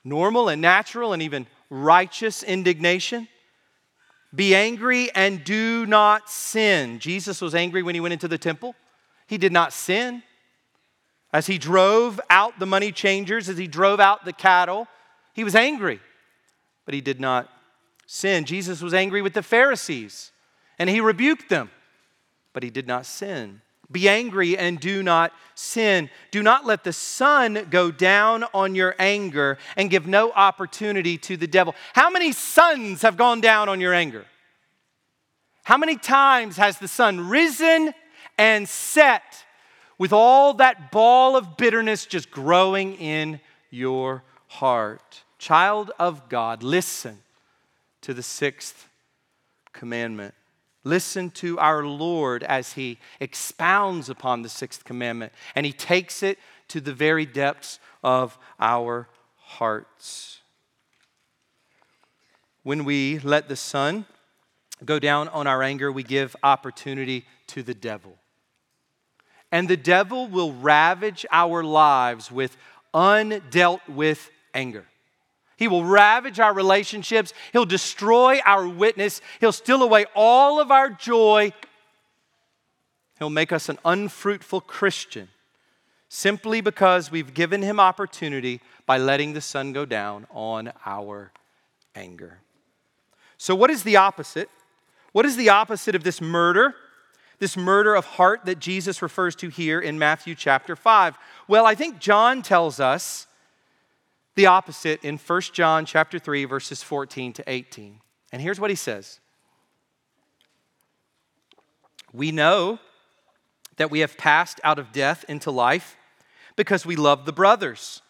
normal and natural and even righteous indignation. Be angry and do not sin. Jesus was angry when he went into the temple. He did not sin. As he drove out the money changers, as he drove out the cattle, he was angry, but he did not sin. Jesus was angry with the Pharisees and he rebuked them, but he did not sin. Be angry and do not sin. Do not let the sun go down on your anger and give no opportunity to the devil. How many suns have gone down on your anger? How many times has the sun risen and set with all that ball of bitterness just growing in your heart? Child of God, listen to the sixth commandment. Listen to our Lord as he expounds upon the sixth commandment and he takes it to the very depths of our hearts. When we let the sun go down on our anger, we give opportunity to the devil. And the devil will ravage our lives with undealt with anger. He will ravage our relationships. He'll destroy our witness. He'll steal away all of our joy. He'll make us an unfruitful Christian simply because we've given him opportunity by letting the sun go down on our anger. So, what is the opposite? What is the opposite of this murder? This murder of heart that Jesus refers to here in Matthew chapter 5? Well, I think John tells us the opposite in 1 John chapter 3 verses 14 to 18. And here's what he says. We know that we have passed out of death into life because we love the brothers.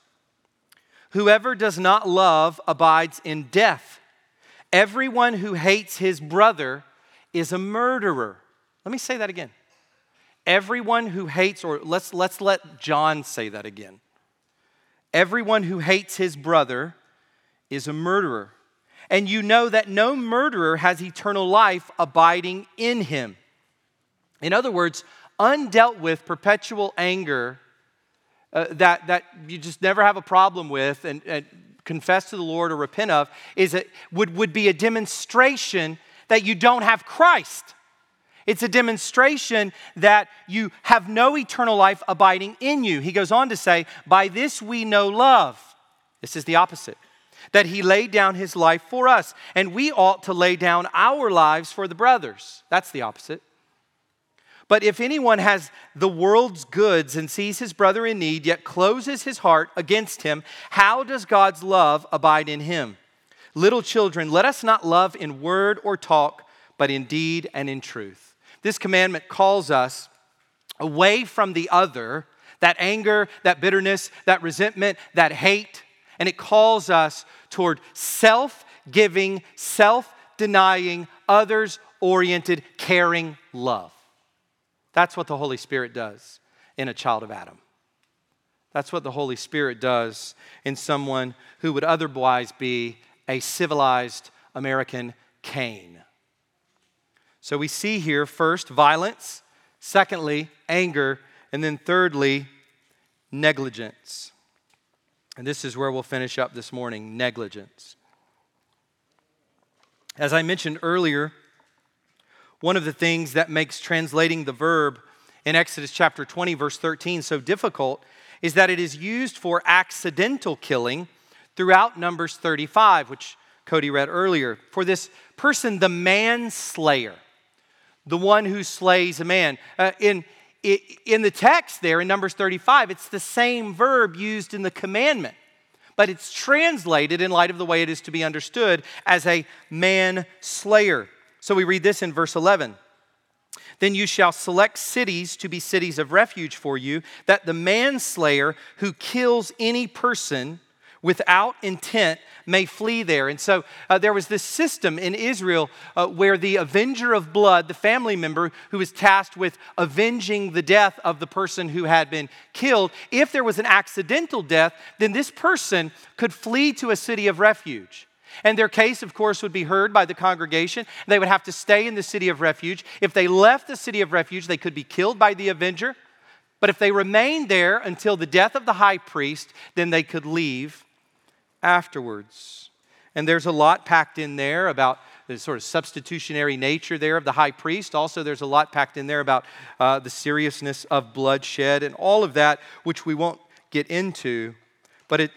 Whoever does not love abides in death. Everyone who hates his brother is a murderer. Let me say that again. Everyone who hates, or let's, let's let John say that again. Everyone who hates his brother is a murderer. And you know that no murderer has eternal life abiding in him. In other words, undealt with perpetual anger uh, that, that you just never have a problem with and, and confess to the Lord or repent of is it would, would be a demonstration that you don't have Christ. It's a demonstration that you have no eternal life abiding in you. He goes on to say, By this we know love. This is the opposite. That he laid down his life for us, and we ought to lay down our lives for the brothers. That's the opposite. But if anyone has the world's goods and sees his brother in need, yet closes his heart against him, how does God's love abide in him? Little children, let us not love in word or talk, but in deed and in truth. This commandment calls us away from the other, that anger, that bitterness, that resentment, that hate, and it calls us toward self giving, self denying, others oriented, caring love. That's what the Holy Spirit does in a child of Adam. That's what the Holy Spirit does in someone who would otherwise be a civilized American Cain. So we see here first violence, secondly, anger, and then thirdly, negligence. And this is where we'll finish up this morning negligence. As I mentioned earlier, one of the things that makes translating the verb in Exodus chapter 20, verse 13, so difficult is that it is used for accidental killing throughout Numbers 35, which Cody read earlier. For this person, the manslayer, the one who slays a man. Uh, in, in the text there in Numbers 35, it's the same verb used in the commandment, but it's translated in light of the way it is to be understood as a manslayer. So we read this in verse 11. Then you shall select cities to be cities of refuge for you, that the manslayer who kills any person without intent may flee there. And so uh, there was this system in Israel uh, where the avenger of blood, the family member who was tasked with avenging the death of the person who had been killed, if there was an accidental death, then this person could flee to a city of refuge. And their case, of course, would be heard by the congregation. They would have to stay in the city of refuge. If they left the city of refuge, they could be killed by the avenger. But if they remained there until the death of the high priest, then they could leave afterwards. And there's a lot packed in there about the sort of substitutionary nature there of the high priest. Also, there's a lot packed in there about uh, the seriousness of bloodshed and all of that, which we won't get into. But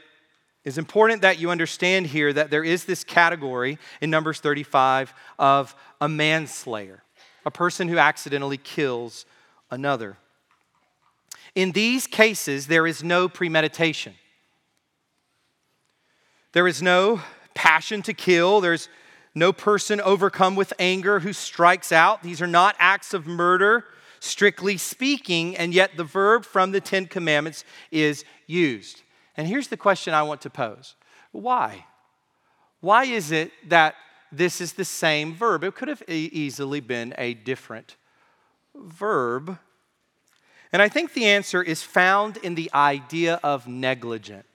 it's important that you understand here that there is this category in Numbers 35 of a manslayer, a person who accidentally kills another. In these cases, there is no premeditation. There is no passion to kill. There's no person overcome with anger who strikes out. These are not acts of murder, strictly speaking, and yet the verb from the Ten Commandments is used. And here's the question I want to pose why? Why is it that this is the same verb? It could have easily been a different verb. And I think the answer is found in the idea of negligence.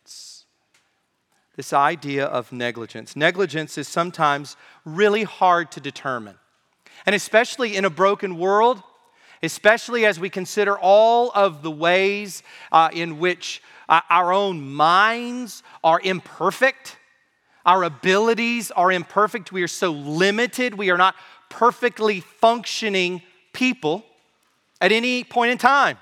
This idea of negligence. Negligence is sometimes really hard to determine. And especially in a broken world, especially as we consider all of the ways uh, in which our own minds are imperfect. Our abilities are imperfect. We are so limited. We are not perfectly functioning people at any point in time.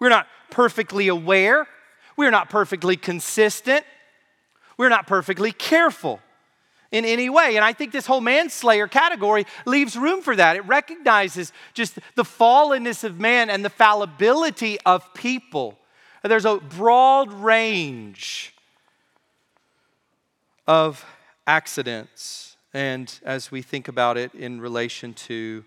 We're not perfectly aware. We're not perfectly consistent. We're not perfectly careful in any way. And I think this whole manslayer category leaves room for that. It recognizes just the fallenness of man and the fallibility of people there's a broad range of accidents. And as we think about it in relation to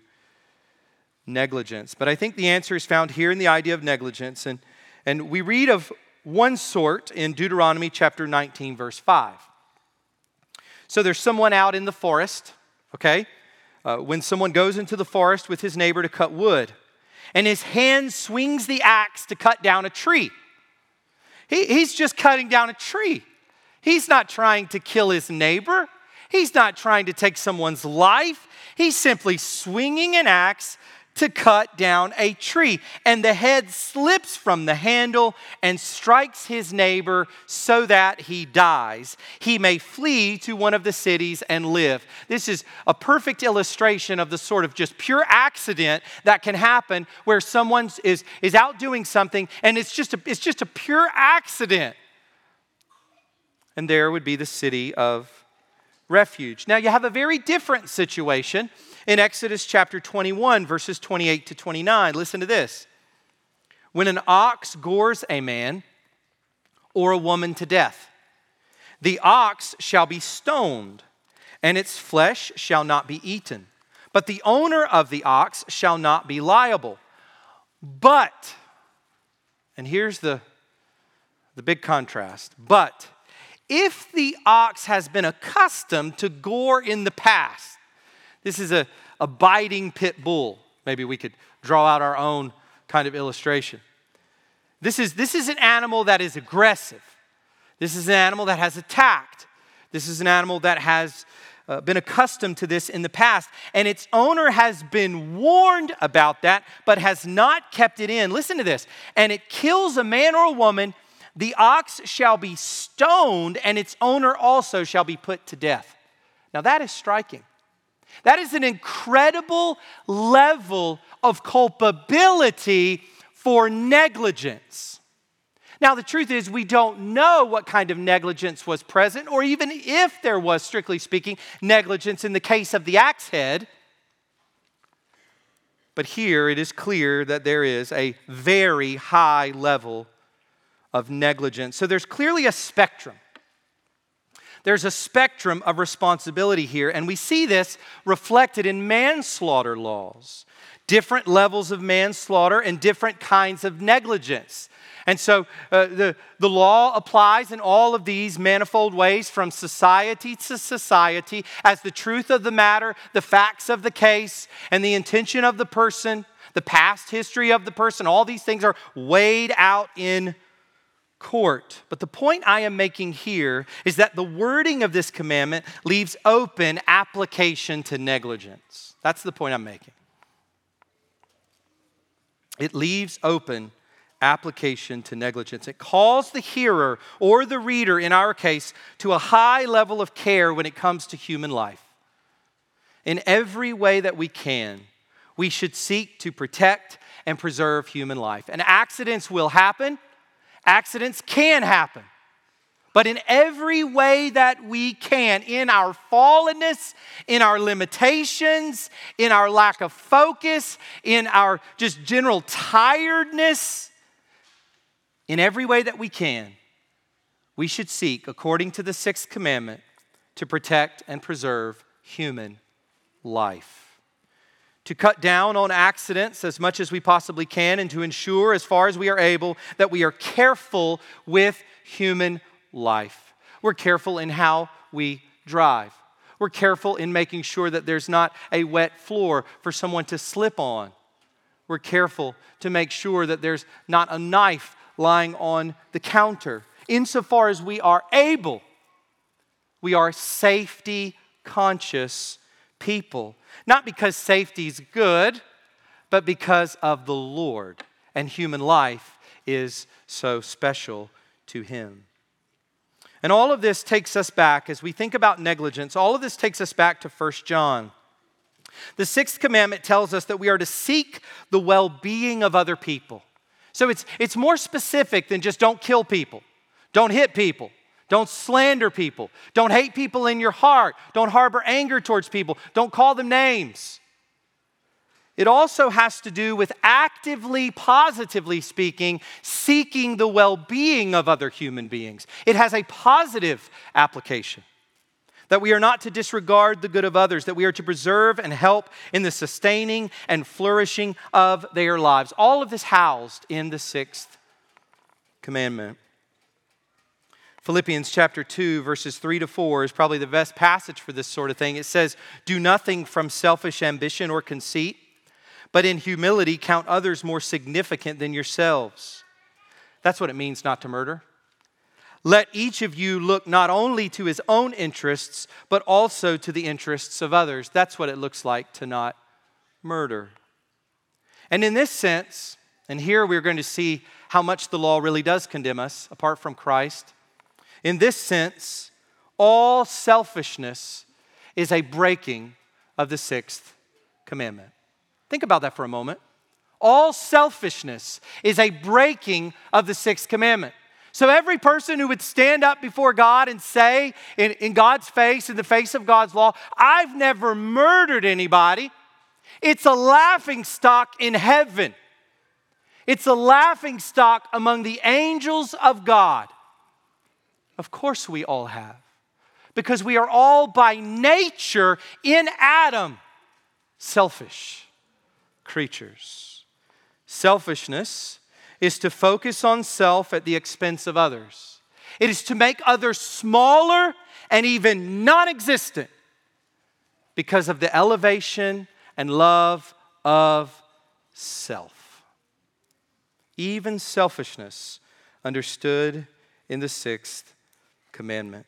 negligence. But I think the answer is found here in the idea of negligence. And, and we read of one sort in Deuteronomy chapter 19, verse 5. So there's someone out in the forest, okay? Uh, when someone goes into the forest with his neighbor to cut wood, and his hand swings the axe to cut down a tree. He, he's just cutting down a tree. He's not trying to kill his neighbor. He's not trying to take someone's life. He's simply swinging an axe to cut down a tree. And the head slips from the handle and strikes his neighbor so that he dies. He may flee to one of the cities and live. This is a perfect illustration of the sort of just pure accident that can happen where someone is, is out doing something and it's just, a, it's just a pure accident. And there would be the city of refuge. Now, you have a very different situation in Exodus chapter 21, verses 28 to 29. Listen to this. When an ox gores a man or a woman to death, the ox shall be stoned, and its flesh shall not be eaten. But the owner of the ox shall not be liable. But, and here's the, the big contrast, but if the ox has been accustomed to gore in the past, this is a, a biting pit bull. Maybe we could draw out our own kind of illustration. This is, this is an animal that is aggressive. This is an animal that has attacked. This is an animal that has uh, been accustomed to this in the past, and its owner has been warned about that, but has not kept it in. Listen to this. And it kills a man or a woman, the ox shall be stoned, and its owner also shall be put to death. Now, that is striking. That is an incredible level of culpability for negligence. Now, the truth is, we don't know what kind of negligence was present, or even if there was, strictly speaking, negligence in the case of the axe head. But here it is clear that there is a very high level of negligence. So there's clearly a spectrum. There's a spectrum of responsibility here, and we see this reflected in manslaughter laws. Different levels of manslaughter and different kinds of negligence. And so uh, the, the law applies in all of these manifold ways from society to society as the truth of the matter, the facts of the case, and the intention of the person, the past history of the person, all these things are weighed out in court. But the point I am making here is that the wording of this commandment leaves open application to negligence. That's the point I'm making. It leaves open application to negligence. It calls the hearer or the reader, in our case, to a high level of care when it comes to human life. In every way that we can, we should seek to protect and preserve human life. And accidents will happen Accidents can happen. But in every way that we can, in our fallenness, in our limitations, in our lack of focus, in our just general tiredness, in every way that we can, we should seek, according to the sixth commandment, to protect and preserve human life to cut down on accidents as much as we possibly can, and to ensure, as far as we are able, that we are careful with human life. We're careful in how we drive. We're careful in making sure that there's not a wet floor for someone to slip on. We're careful to make sure that there's not a knife lying on the counter. Insofar as we are able, we are safety conscious people. Not because safety is good, but because of the Lord. And human life is so special to Him. And all of this takes us back, as we think about negligence, all of this takes us back to 1 John. The sixth commandment tells us that we are to seek the well being of other people. So it's, it's more specific than just don't kill people, don't hit people, don't slander people. Don't hate people in your heart. Don't harbor anger towards people. Don't call them names. It also has to do with actively, positively speaking, seeking the well being of other human beings. It has a positive application. That we are not to disregard the good of others, that we are to preserve and help in the sustaining and flourishing of their lives. All of this housed in the sixth commandment. Philippians chapter 2, verses 3 to 4 is probably the best passage for this sort of thing. It says, Do nothing from selfish ambition or conceit, but in humility count others more significant than yourselves. That's what it means not to murder. let each of you look not only to his own interests, but also to the interests of others. That's what it looks like to not murder. And in this sense, and here we're going to see how much the law really does condemn us apart from Christ. In this sense, all selfishness is a breaking of the sixth commandment. Think about that for a moment. All selfishness is a breaking of the sixth commandment. So, every person who would stand up before God and say, in, in, God's face, in the face of God's law, I've never murdered anybody, it's a laughing stock in heaven. It's a laughing stock among the angels of God. Of course, we all have, because we are all by nature in Adam selfish creatures. Selfishness is to focus on self at the expense of others. It is to make others smaller and even non existent because of the elevation and love of self. Even selfishness understood in the sixth commandment.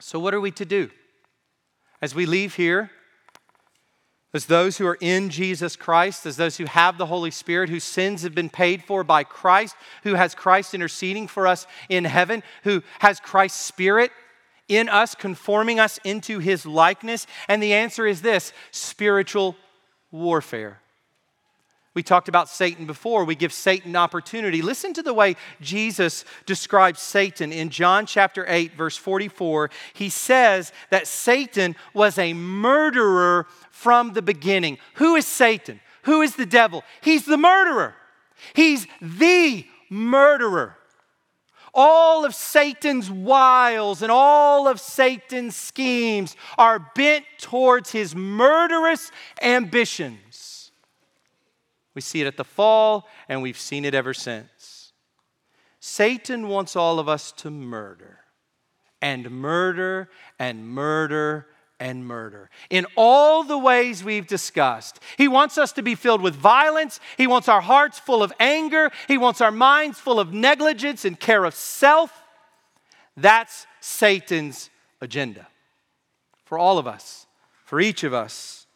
So, what are we to do? As we leave here, as those who are in Jesus Christ, as those who have the Holy Spirit, whose sins have been paid for by Christ, who has Christ interceding for us in heaven, who has Christ's Spirit in us, conforming us into his likeness? And the answer is this spiritual warfare. We talked about Satan before. We give Satan opportunity. Listen to the way Jesus describes Satan in John chapter 8, verse 44. He says that Satan was a murderer from the beginning. Who is Satan? Who is the devil? He's the murderer. He's the murderer. All of Satan's wiles and all of Satan's schemes are bent towards his murderous ambitions. We see it at the fall, and we've seen it ever since. Satan wants all of us to murder, and murder, and murder, and murder in all the ways we've discussed. He wants us to be filled with violence. He wants our hearts full of anger. He wants our minds full of negligence and care of self. That's Satan's agenda for all of us, for each of us,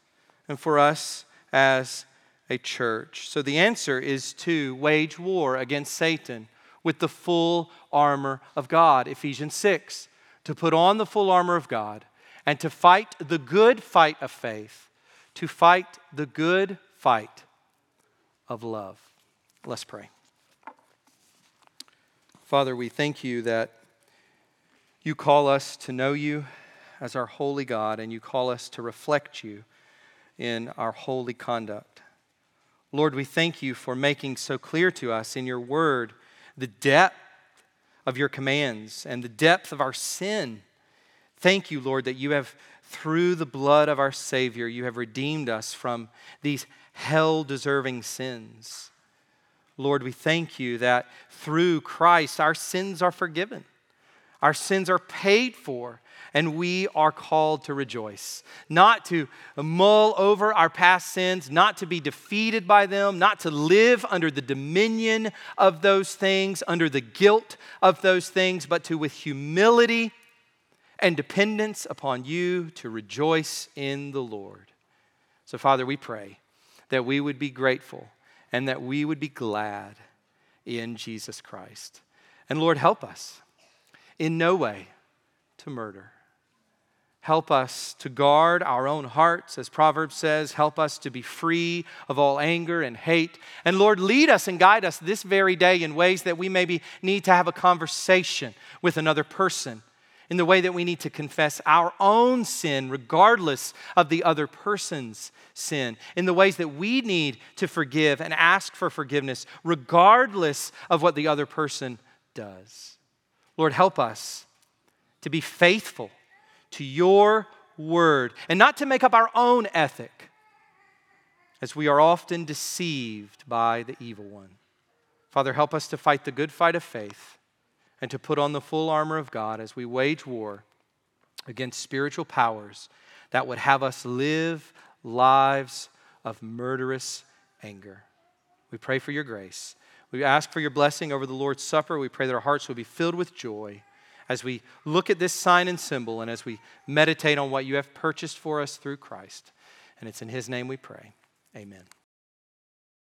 and for us as a church. So the answer is to wage war against Satan with the full armor of God, Ephesians 6. To put on the full armor of God and to fight the good fight of faith, to fight the good fight of love. Let's pray. Father, we thank you that you call us to know you as our holy God and you call us to reflect you in our holy conduct. Lord, we thank you for making so clear to us in your word the depth of your commands and the depth of our sin. Thank you, Lord, that you have, through the blood of our Savior, you have redeemed us from these hell deserving sins. Lord, we thank you that through Christ our sins are forgiven, our sins are paid for, and we are called to rejoice, not to mull over our past sins, not to be defeated by them, not to live under the dominion of those things, under the guilt of those things, but to, with humility and dependence upon you, to rejoice in the Lord. So, Father, we pray that we would be grateful and that we would be glad in Jesus Christ. And Lord, help us in no way to murder. Help us to guard our own hearts, as Proverbs says. Help us to be free of all anger and hate. And Lord, lead us and guide us this very day in ways that we maybe need to have a conversation with another person, in the way that we need to confess our own sin, regardless of the other person's sin, in the ways that we need to forgive and ask for forgiveness, regardless of what the other person does. Lord, help us to be faithful to your word and not to make up our own ethic, as we are often deceived by the evil one. Father, help us to fight the good fight of faith and to put on the full armor of God as we wage war against spiritual powers that would have us live lives of murderous anger. We pray for your grace. We ask for your blessing over the Lord's Supper. We pray that our hearts will be filled with joy as we look at this sign and symbol and as we meditate on what you have purchased for us through Christ. And it's in his name we pray. Amen.